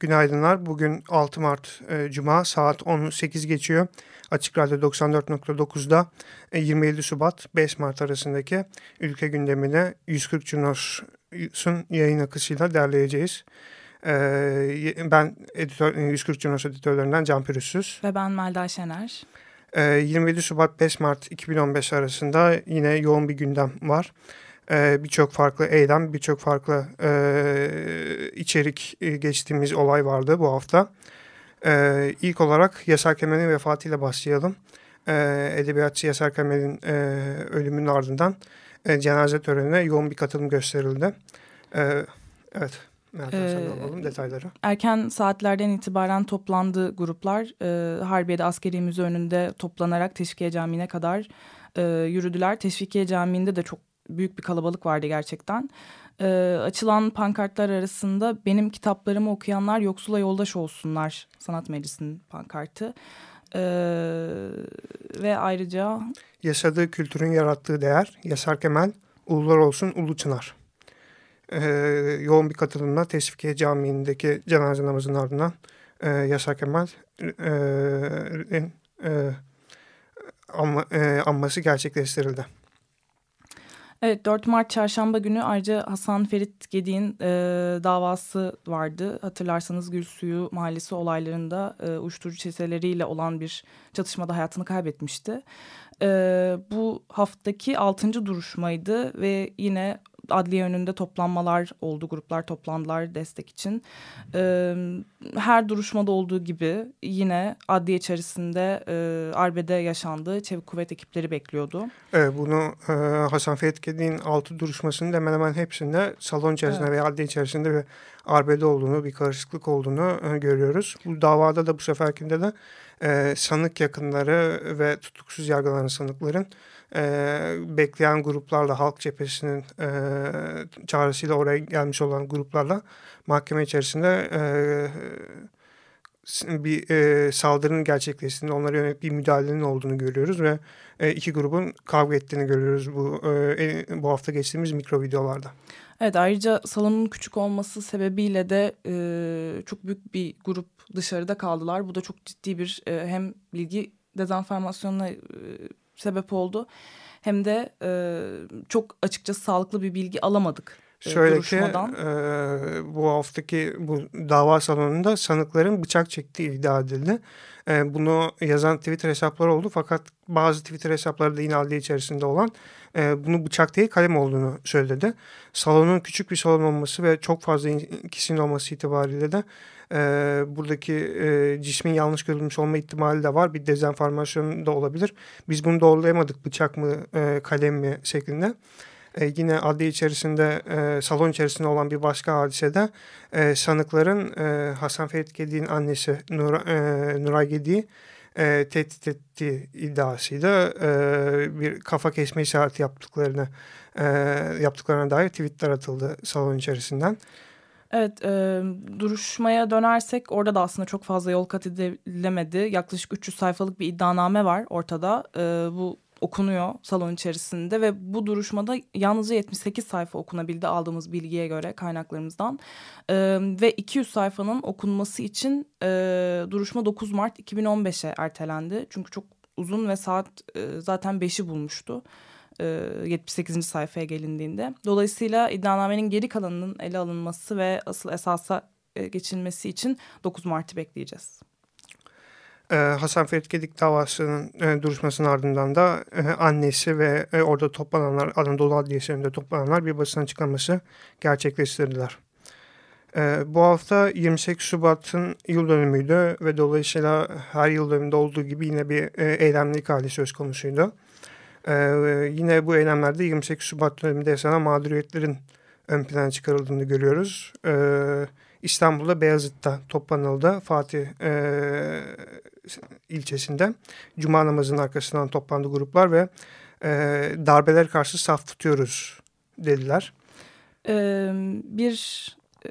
Günaydınlar. Bugün 6 Mart e, Cuma saat 18 geçiyor. Açık Radyo 94.9'da e, 27 Şubat 5 Mart arasındaki ülke gündemine 140 Cunos'un yayın akışıyla derleyeceğiz. E, ben editör, 140 Cunos editörlerinden Can Pürüzsüz. Ve ben Melda Şener. E, 27 Şubat 5 Mart 2015 arasında yine yoğun bir gündem var. Ee, birçok farklı eylem, birçok farklı e, içerik geçtiğimiz olay vardı bu hafta. Ee, ilk olarak Yasar Kemal'in vefatıyla başlayalım. Ee, Edebiyatçı Yasar Kemal'in e, ölümünün ardından e, cenaze törenine yoğun bir katılım gösterildi. Ee, evet. Ee, alalım detayları. Erken saatlerden itibaren toplandı gruplar. E, Harbiye'de askeri müze önünde toplanarak Teşvikiye Camii'ne kadar e, yürüdüler. Teşvikiye Camii'nde de çok büyük bir kalabalık vardı gerçekten. E, açılan pankartlar arasında benim kitaplarımı okuyanlar yoksula yoldaş olsunlar sanat meclisinin pankartı. E, ve ayrıca... Yaşadığı kültürün yarattığı değer Yasar Kemal, Ulular Olsun Ulu Çınar. E, yoğun bir katılımla Teşvikiye Camii'ndeki cenaze namazının ardından e, Yasar Kemal'in e, e, anma, e, anması gerçekleştirildi. Evet 4 Mart çarşamba günü ayrıca Hasan Ferit Gedik'in e, davası vardı. Hatırlarsanız Gülsuyu Mahallesi olaylarında e, uyuşturucu çeteleriyle olan bir çatışmada hayatını kaybetmişti. E, bu haftaki 6. duruşmaydı ve yine adliye önünde toplanmalar oldu. Gruplar toplandılar destek için. E, her duruşmada olduğu gibi yine adliye içerisinde e, arbede yaşandığı çevik kuvvet ekipleri bekliyordu. Evet, bunu e, Hasan Ferit Gedik'in altı duruşmasının hemen hemen hepsinde salon içerisinde evet. veya adliye içerisinde bir arbede olduğunu, bir karışıklık olduğunu e, görüyoruz. Bu davada da bu seferkinde de e, sanık yakınları ve tutuksuz yargılanan sanıkların e, bekleyen gruplarla halk cephesinin e, çağrısıyla oraya gelmiş olan gruplarla mahkeme içerisinde e, bir e, saldırının gerçekleştiğini, onlara yönelik bir müdahalenin olduğunu görüyoruz ve e, iki grubun kavga ettiğini görüyoruz bu e, bu hafta geçtiğimiz mikro videolarda. Evet ayrıca salonun küçük olması sebebiyle de e, çok büyük bir grup dışarıda kaldılar. Bu da çok ciddi bir e, hem bilgi dezenformasyonuna e, sebep oldu. Hem de e, çok açıkçası sağlıklı bir bilgi alamadık. E, Şöyle ki e, bu haftaki bu dava salonunda sanıkların bıçak çektiği iddia edildi. E, bunu yazan Twitter hesapları oldu fakat bazı Twitter hesapları da yine adliye içerisinde olan e, bunu bıçak değil kalem olduğunu söyledi. Salonun küçük bir salon olması ve çok fazla kişinin olması itibariyle de e, buradaki e, cismin yanlış görülmüş olma ihtimali de var. Bir dezenformasyon da olabilir. Biz bunu doğrulayamadık bıçak mı e, kalem mi şeklinde. E, yine adliye içerisinde e, salon içerisinde olan bir başka hadisede e, sanıkların e, Hasan Ferit Gedik'in annesi Nur, e, Nuray Gedik'i e, tehdit ettiği iddiasıyla e, bir kafa kesme işareti yaptıklarını e, yaptıklarına dair tweetler atıldı salon içerisinden. Evet, e, duruşmaya dönersek orada da aslında çok fazla yol kat edilemedi. Yaklaşık 300 sayfalık bir iddianame var ortada. E, bu okunuyor salon içerisinde ve bu duruşmada yalnızca 78 sayfa okunabildi aldığımız bilgiye göre kaynaklarımızdan. E, ve 200 sayfanın okunması için e, duruşma 9 Mart 2015'e ertelendi. Çünkü çok uzun ve saat e, zaten 5'i bulmuştu. 78. E, sayfaya gelindiğinde. Dolayısıyla iddianamenin geri kalanının ele alınması ve asıl esasa geçilmesi için 9 Mart'ı bekleyeceğiz. Ee, Hasan Ferit Gedik davasının e, duruşmasının ardından da annesi ve orada toplananlar Anadolu Adliyesi önünde toplananlar bir basın açıklaması gerçekleştirdiler. E, bu hafta 28 Şubat'ın yıl dönümüydü ve dolayısıyla her yıl dönümünde olduğu gibi yine bir e, eylemlilik hali söz konusuydu. E, yine bu eylemlerde 28 Şubat döneminde yaşanan mağduriyetlerin ön plana çıkarıldığını görüyoruz. E, İstanbul'da Beyazıt'ta toplanıldı. Fatih e, ilçesinde Cuma namazının arkasından toplandı gruplar ve e, darbeler karşı saf tutuyoruz dediler. Ee, bir e,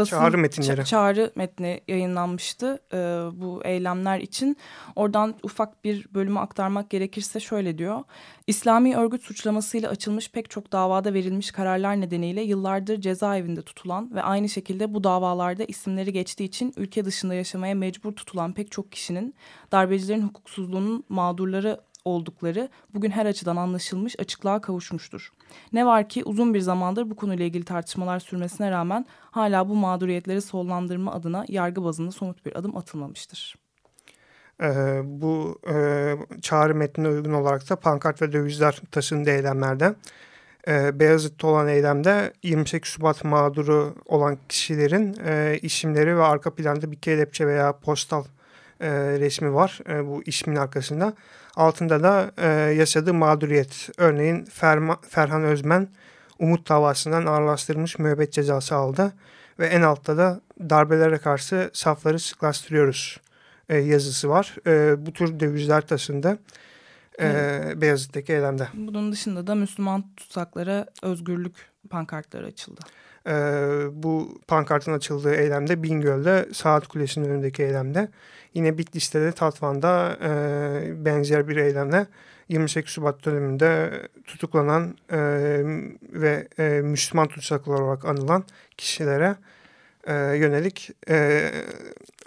basın çağrı metinleri. çağrı metni yayınlanmıştı e, bu eylemler için. Oradan ufak bir bölümü aktarmak gerekirse şöyle diyor. İslami örgüt suçlamasıyla açılmış pek çok davada verilmiş kararlar nedeniyle yıllardır cezaevinde tutulan ve aynı şekilde bu davalarda isimleri geçtiği için ülke dışında yaşamaya mecbur tutulan pek çok kişinin darbecilerin hukuksuzluğunun mağdurları oldukları bugün her açıdan anlaşılmış, açıklığa kavuşmuştur. Ne var ki uzun bir zamandır bu konuyla ilgili tartışmalar sürmesine rağmen hala bu mağduriyetleri sollandırma adına yargı bazında somut bir adım atılmamıştır. Ee, bu e, çağrı metnine uygun olarak da pankart ve dövizler taşındı eylemlerde. Ee, Beyazıt'ta olan eylemde 28 Şubat mağduru olan kişilerin e, isimleri ve arka planda bir kelepçe veya postal e, resmi var e, bu ismin arkasında. Altında da e, yaşadığı mağduriyet. Örneğin Ferma, Ferhan Özmen Umut davasından ağırlaştırılmış müebbet cezası aldı. Ve en altta da darbelere karşı safları sıklaştırıyoruz e, yazısı var. E, bu tür dövizler taşında e, evet. Beyazıt'taki eylemde. Bunun dışında da Müslüman tutsaklara özgürlük pankartları açıldı. E, bu pankartın açıldığı eylemde Bingöl'de Saat Kulesi'nin önündeki eylemde Yine Bitlis'te de Tatvan'da e, benzer bir eylemle 28 Şubat döneminde tutuklanan e, ve e, Müslüman tutsaklar olarak anılan kişilere e, yönelik e,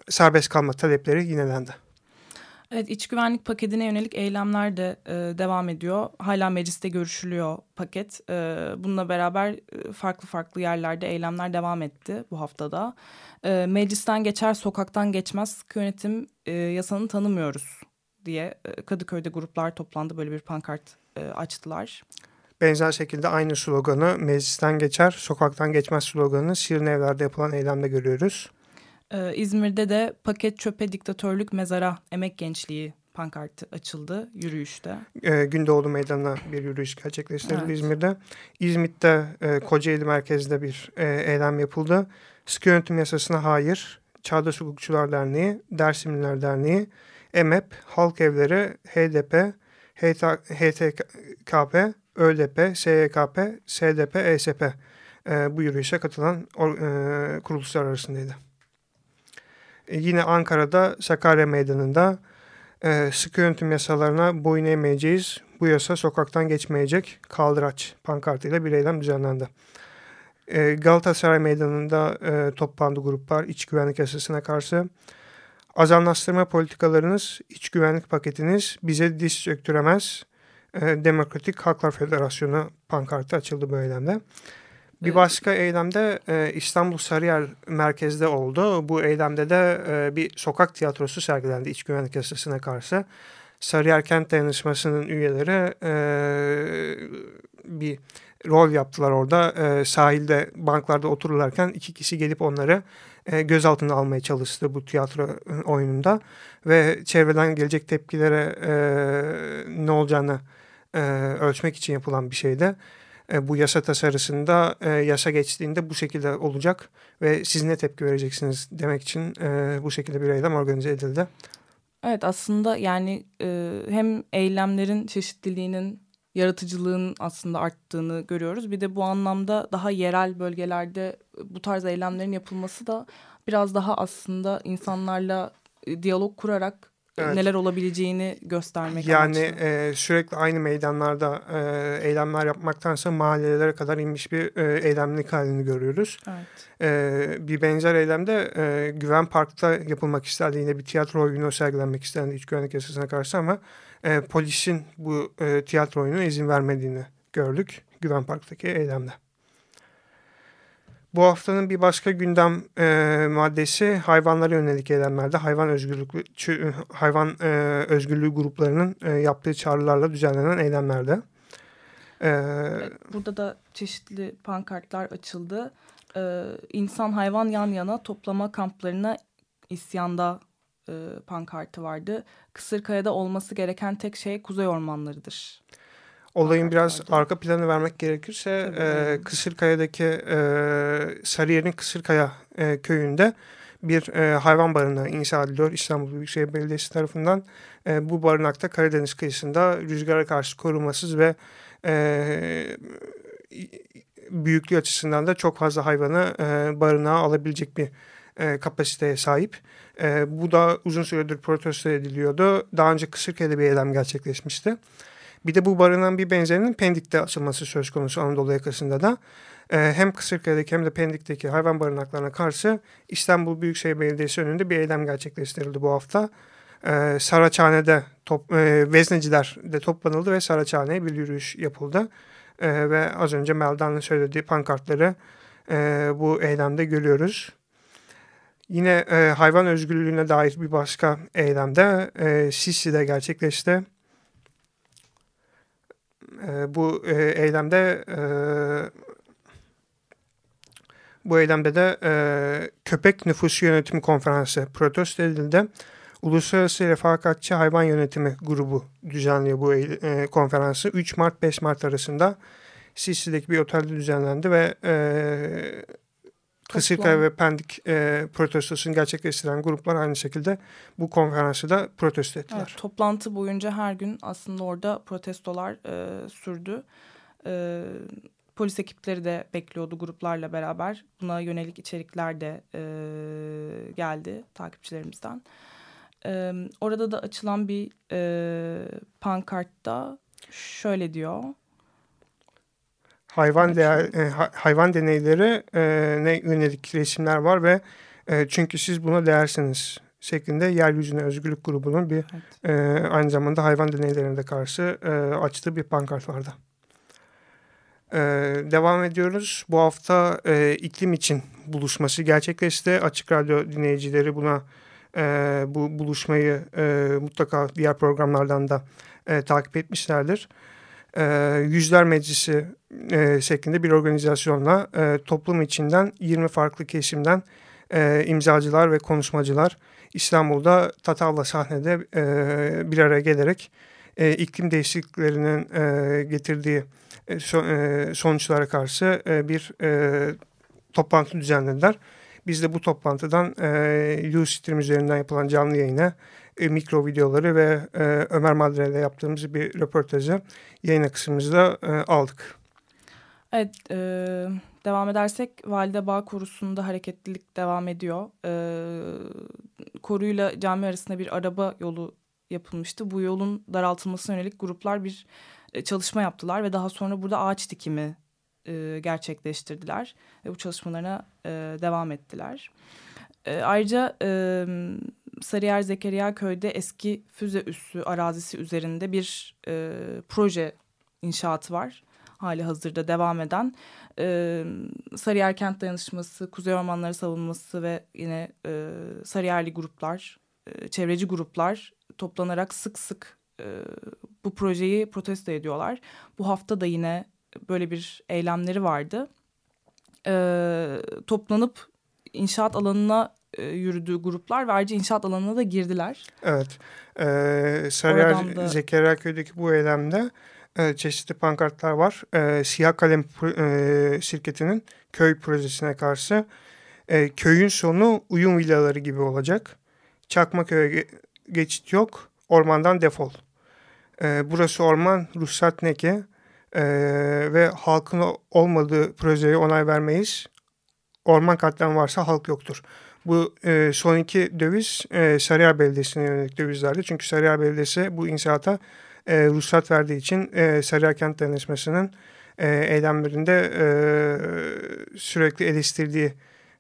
serbest kalma talepleri yinelendi. Evet iç güvenlik paketine yönelik eylemler de e, devam ediyor. Hala mecliste görüşülüyor paket. E, bununla beraber e, farklı farklı yerlerde eylemler devam etti bu haftada. E, meclisten geçer sokaktan geçmez sıkı yönetim e, yasanı tanımıyoruz diye e, Kadıköy'de gruplar toplandı böyle bir pankart e, açtılar. Benzer şekilde aynı sloganı meclisten geçer sokaktan geçmez sloganını Şirin Evler'de yapılan eylemde görüyoruz. Ee, İzmir'de de paket çöpe diktatörlük mezara emek gençliği pankartı açıldı yürüyüşte. E, Gündoğdu Meydanı'na bir yürüyüş gerçekleştirildi evet. İzmir'de. İzmit'te e, Kocaeli merkezde bir e, eylem yapıldı. Sıkı yönetim yasasına hayır, Çağdaş Hukukçular Derneği, Dersimliler Derneği, EMEP, Halk Evleri, HDP, HTKP, ÖDP, SYKP, SDP, ESP e, bu yürüyüşe katılan e, kuruluşlar arasındaydı. E, yine Ankara'da Sakarya Meydanı'nda e, sıkı yönetim yasalarına boyun eğmeyeceğiz. Bu yasa sokaktan geçmeyecek kaldıraç pankartıyla bir eylem düzenlendi. E, Galatasaray Meydanı'nda toplandı gruplar iç güvenlik yasasına karşı. Azanlaştırma politikalarınız, iç güvenlik paketiniz bize diş çöktüremez. Demokratik Halklar Federasyonu pankartı açıldı bu eylemde. Bir başka eylemde e, İstanbul Sarıyer merkezde oldu. Bu eylemde de e, bir sokak tiyatrosu sergilendi iç güvenlik yasasına karşı. Sarıyer Kent Dayanışması'nın üyeleri e, bir rol yaptılar orada. E, sahilde banklarda otururlarken iki kişi gelip onları e, gözaltına almaya çalıştı bu tiyatro e, oyununda. Ve çevreden gelecek tepkilere e, ne olacağını e, ölçmek için yapılan bir şeydi e, bu yasa tasarısında e, yasa geçtiğinde bu şekilde olacak ve siz ne tepki vereceksiniz demek için e, bu şekilde bir eylem organize edildi. Evet aslında yani hem eylemlerin çeşitliliğinin yaratıcılığın aslında arttığını görüyoruz. Bir de bu anlamda daha yerel bölgelerde bu tarz eylemlerin yapılması da biraz daha aslında insanlarla diyalog kurarak evet. neler olabileceğini göstermek Yani e, sürekli aynı meydanlarda e, eylemler yapmaktansa mahallelere kadar inmiş bir e, eylemlik halini görüyoruz. Evet. E, bir benzer eylemde e, Güven Park'ta yapılmak istendi. Yine bir tiyatro oyunu sergilenmek istendi iç güvenlik yasasına karşı ama e, polisin bu e, tiyatro oyununa izin vermediğini gördük Güven Park'taki eylemde. Bu haftanın bir başka gündem e, maddesi hayvanlara yönelik eylemlerde hayvan özgürlüğü hayvan e, özgürlüğü gruplarının e, yaptığı çağrılarla düzenlenen eylemlerde. E, Burada da çeşitli pankartlar açıldı. e, insan hayvan yan yana toplama kamplarına isyanda e, pankartı vardı. Kısırkaya'da olması gereken tek şey kuzey ormanlarıdır. Olayın biraz arka planı vermek gerekirse e, Kısırkaya'daki e, Sarıyer'in Kısırkaya e, köyünde bir e, hayvan barınağı inşa ediliyor İstanbul Büyükşehir Belediyesi tarafından. E, bu barınakta Karadeniz kıyısında rüzgara karşı korumasız ve e, büyüklüğü açısından da çok fazla hayvanı e, barınağa alabilecek bir e, kapasiteye sahip. E, bu da uzun süredir protesto ediliyordu. Daha önce Kısırköy'de bir eylem gerçekleşmişti. Bir de bu barınan bir benzerinin Pendik'te açılması söz konusu Anadolu yakasında da. E, hem Kısırköy'deki hem de Pendik'teki hayvan barınaklarına karşı İstanbul Büyükşehir Belediyesi önünde bir eylem gerçekleştirildi bu hafta. E, Saraçhane'de top, e, vezneciler de toplanıldı ve Saraçhane'ye bir yürüyüş yapıldı. E, ve az önce Melda'nın söylediği pankartları e, bu eylemde görüyoruz. Yine e, hayvan özgürlüğüne dair bir başka eylemde e, Sisi'de gerçekleşti. E, bu e, eylemde e, bu eylemde de e, Köpek Nüfusu Yönetimi Konferansı protesto edildi. Uluslararası Refakatçi Hayvan Yönetimi grubu düzenliyor bu konferansı. 3 Mart 5 Mart arasında Sisi'deki bir otelde düzenlendi ve Kısırkaya ve Pendik e, protestosunu gerçekleştiren gruplar aynı şekilde bu konferansı da protesto ettiler. Evet, toplantı boyunca her gün aslında orada protestolar e, sürdü. E, polis ekipleri de bekliyordu gruplarla beraber. Buna yönelik içerikler de e, geldi takipçilerimizden. E, orada da açılan bir e, pankartta şöyle diyor hayvan değer, e, hayvan deneyleri e, ne yönelik resimler var ve e, çünkü siz buna değersiniz şeklinde Yeryüzüne Özgürlük Grubu'nun bir evet. e, aynı zamanda hayvan deneylerine karşı e, açtığı bir pankart vardı. E, devam ediyoruz. Bu hafta e, iklim için buluşması gerçekleşti. Açık Radyo dinleyicileri buna e, bu buluşmayı e, mutlaka diğer programlardan da e, takip etmişlerdir e, Yüzler Meclisi e, şeklinde bir organizasyonla e, toplum içinden 20 farklı kesimden e, imzacılar ve konuşmacılar İstanbul'da Tatavla sahnede e, bir araya gelerek e, iklim değişikliklerinin e, getirdiği e, so, e, sonuçlara karşı e, bir e, toplantı düzenlediler. Biz de bu toplantıdan e, Ustream üzerinden yapılan canlı yayına e, mikro videoları ve e, Ömer Madre ile yaptığımız bir röportajı yayın akışımızda e, aldık. Evet, e, devam edersek Valide Bağ Korusu'nda hareketlilik devam ediyor. E, koruyla cami arasında bir araba yolu yapılmıştı. Bu yolun daraltılmasına yönelik gruplar bir e, çalışma yaptılar ve daha sonra burada ağaç dikimi e, gerçekleştirdiler. Ve bu çalışmalarına e, devam ettiler. E, ayrıca e, Sarıyer Zekeriya Köy'de eski füze üssü arazisi üzerinde bir e, proje inşaatı var. Hali hazırda devam eden. E, Sarıyer Kent Dayanışması, Kuzey Ormanları Savunması ve yine e, Sarıyerli gruplar, e, çevreci gruplar toplanarak sık sık e, bu projeyi protesto ediyorlar. Bu hafta da yine böyle bir eylemleri vardı. E, toplanıp inşaat alanına e, yürüdüğü gruplar ve ayrıca inşaat alanına da girdiler. Evet. Ee, Sarıyer da... Zekeriyaköy'deki bu eylemde e, çeşitli pankartlar var. E, Siyah Kalem e, şirketinin köy projesine karşı e, köyün sonu uyum villaları gibi olacak. Çakmaköy'e ge geçit yok. Ormandan defol. E, burası orman, ruhsat neke e, ve halkın olmadığı projeye onay vermeyiz. Orman katliamı varsa halk yoktur. Bu e, son iki döviz e, Sarıyer Belediyesi'ne yönelik dövizlerdi. Çünkü Sarıyer Belediyesi bu inşaata e, ruhsat verdiği için e, Sarıyer Kent Dayanışması'nın e, eylemlerinde e, sürekli eleştirdiği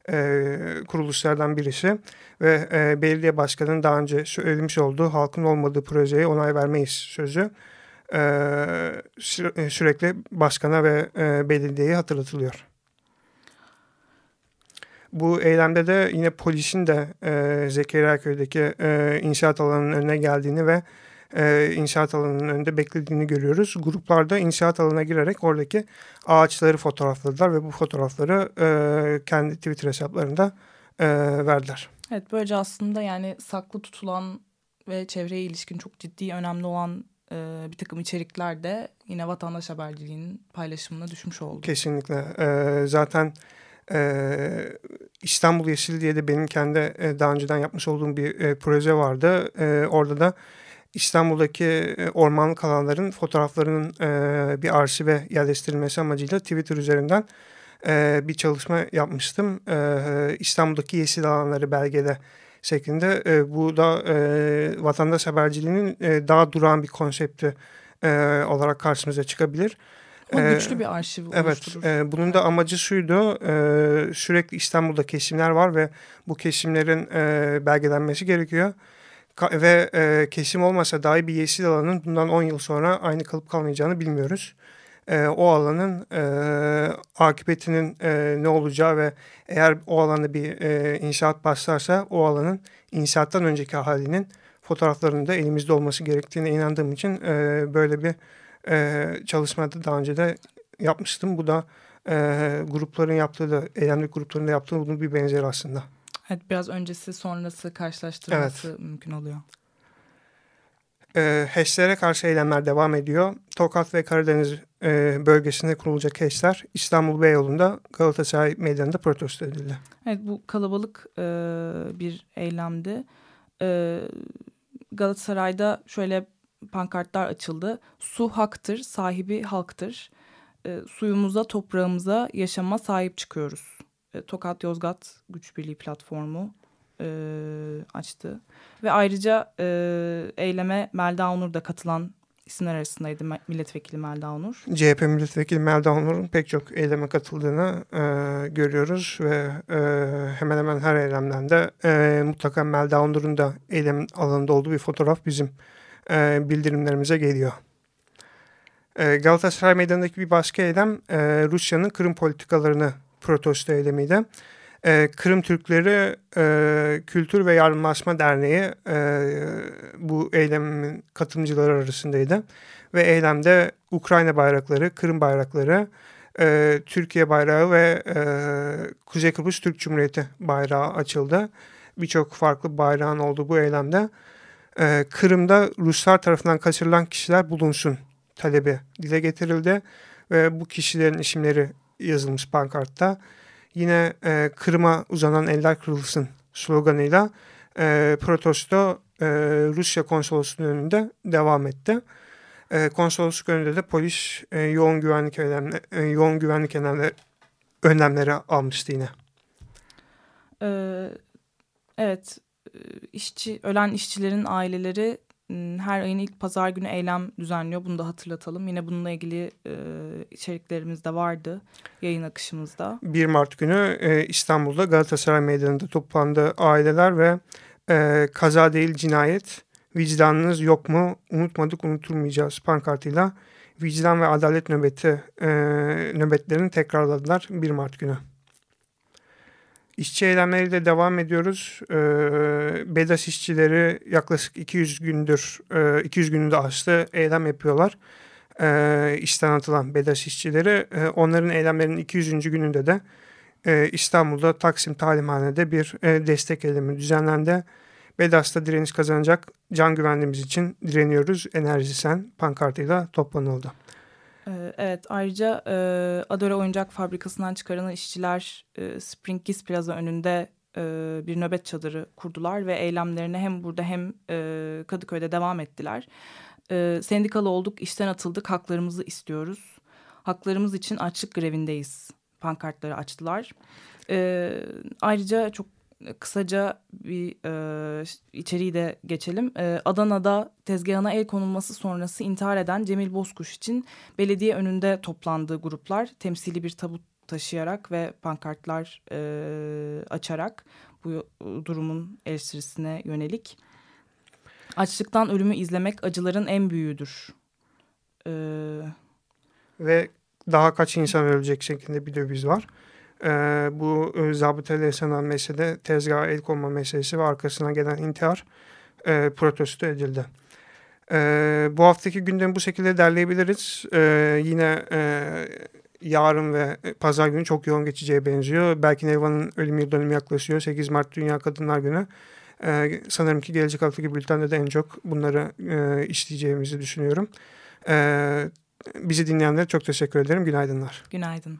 e, kuruluşlardan birisi. Ve e, belediye başkanının daha önce söylemiş olduğu halkın olmadığı projeye onay vermeyiz sözü e, sürekli başkana ve e, belediyeye hatırlatılıyor. Bu eylemde de yine polisin de e, Zekeriyaköy'deki e, inşaat alanının önüne geldiğini ve e, inşaat alanının önünde beklediğini görüyoruz. Gruplarda inşaat alanına girerek oradaki ağaçları fotoğrafladılar ve bu fotoğrafları e, kendi Twitter hesaplarında e, verdiler. Evet böylece aslında yani saklı tutulan ve çevreye ilişkin çok ciddi önemli olan e, bir takım içerikler de yine vatandaş haberciliğinin paylaşımına düşmüş oldu. Kesinlikle. E, zaten e, İstanbul Yeşil diye de benim kendi e, daha önceden yapmış olduğum bir e, proje vardı. E, orada da İstanbul'daki e, ormanlık alanların fotoğraflarının e, bir arşive yerleştirilmesi amacıyla Twitter üzerinden e, bir çalışma yapmıştım. E, İstanbul'daki yeşil alanları belgede şeklinde. E, bu da e, vatandaş haberciliğinin e, daha duran bir konsepti e, olarak karşımıza çıkabilir. Ama güçlü bir arşiv Evet, e, bunun da amacı şuydu, e, sürekli İstanbul'da kesimler var ve bu kesimlerin e, belgelenmesi gerekiyor. Ka ve e, kesim olmasa dahi bir yeşil alanın bundan 10 yıl sonra aynı kalıp kalmayacağını bilmiyoruz. E, o alanın e, akıbetinin e, ne olacağı ve eğer o alanda bir e, inşaat başlarsa o alanın inşaattan önceki halinin fotoğraflarının da elimizde olması gerektiğine inandığım için e, böyle bir e, çalışmada daha önce de yapmıştım. Bu da e, grupların yaptığı da, eylemlik grupların da yaptığı bunun bir benzeri aslında. Evet biraz öncesi sonrası karşılaştırması evet. mümkün oluyor. E, HES'lere karşı eylemler devam ediyor. Tokat ve Karadeniz e, bölgesinde kurulacak HES'ler İstanbul Beyoğlu'nda Galatasaray Meydanı'nda protesto edildi. Evet bu kalabalık e, bir eylemdi. E, Galatasaray'da şöyle pankartlar açıldı. Su haktır, sahibi halktır. E, suyumuza, toprağımıza, yaşama sahip çıkıyoruz. E, Tokat Yozgat Güç Birliği platformu e, açtı. Ve ayrıca e, eyleme Melda Onur da katılan isimler arasındaydı milletvekili Melda Onur. CHP milletvekili Melda Onur'un pek çok eyleme katıldığını e, görüyoruz ve e, hemen hemen her eylemden de e, mutlaka Melda Onur'un da eylem alanında olduğu bir fotoğraf bizim e, bildirimlerimize geliyor. E, Galatasaray Meydanı'ndaki bir başka eylem e, Rusya'nın Kırım politikalarını protesto eylemiydi. E, Kırım Türkleri e, Kültür ve Yardımlaşma Derneği e, bu eylemin katılımcıları arasındaydı. Ve eylemde Ukrayna bayrakları, Kırım bayrakları, e, Türkiye bayrağı ve e, Kuzey Kıbrıs Türk Cumhuriyeti bayrağı açıldı. Birçok farklı bayrağın olduğu bu eylemde e, Kırım'da Ruslar tarafından kaçırılan kişiler bulunsun talebi dile getirildi. Ve bu kişilerin isimleri yazılmış pankartta. Yine e, Kırım'a uzanan eller kırılsın sloganıyla e, protesto e, Rusya konsolosluğu önünde devam etti. E, konsolosluk önünde de polis e, yoğun güvenlik önlemleri, e, yoğun güvenlik önlemleri, önlemleri almıştı yine. Ee, evet, işçi ölen işçilerin aileleri her ayın ilk pazar günü eylem düzenliyor. Bunu da hatırlatalım. Yine bununla ilgili e, içeriklerimiz de vardı yayın akışımızda. 1 Mart günü e, İstanbul'da Galatasaray Meydanı'nda toplandı aileler ve e, kaza değil cinayet vicdanınız yok mu unutmadık unuturmayacağız pankartıyla vicdan ve adalet nöbeti e, nöbetlerini tekrarladılar 1 Mart günü. İşçi eylemleriyle devam ediyoruz. E, BEDAS işçileri yaklaşık 200 gündür, e, 200 gününde aştı eylem yapıyorlar. E, atılan BEDAS işçileri. E, onların eylemlerinin 200. gününde de e, İstanbul'da Taksim Talimhane'de bir e, destek eylemi düzenlendi. BEDAS'ta direniş kazanacak can güvenliğimiz için direniyoruz. Enerji Sen pankartıyla toplanıldı. Ee, evet ayrıca e, Adore Oyuncak Fabrikası'ndan çıkarılan işçiler e, Spring Gis Plaza önünde e, bir nöbet çadırı kurdular ve eylemlerine hem burada hem e, Kadıköy'de devam ettiler. E, sendikalı olduk, işten atıldık, haklarımızı istiyoruz. Haklarımız için açlık grevindeyiz pankartları açtılar. E, ayrıca çok kısaca bir e, içeriği de geçelim. E, Adana'da tezgahına el konulması sonrası intihar eden Cemil Bozkuş için belediye önünde toplandığı gruplar temsili bir tabut taşıyarak ve pankartlar e, açarak bu durumun eleştirisine yönelik. Açlıktan ölümü izlemek acıların en büyüğüdür. Ee... Ve daha kaç insan ölecek şeklinde bir döviz var e, bu e, zabıtayla yaşanan mesele tezgaha el konma meselesi ve arkasına gelen intihar e, protesto edildi. E, bu haftaki gündemi bu şekilde derleyebiliriz. E, yine e, yarın ve pazar günü çok yoğun geçeceğe benziyor. Belki Neva'nın ölüm yıl dönümü yaklaşıyor. 8 Mart Dünya Kadınlar Günü. Ee, sanırım ki gelecek haftaki bültende de en çok bunları e, işleyeceğimizi düşünüyorum. Ee, bizi dinleyenlere çok teşekkür ederim. Günaydınlar. Günaydın.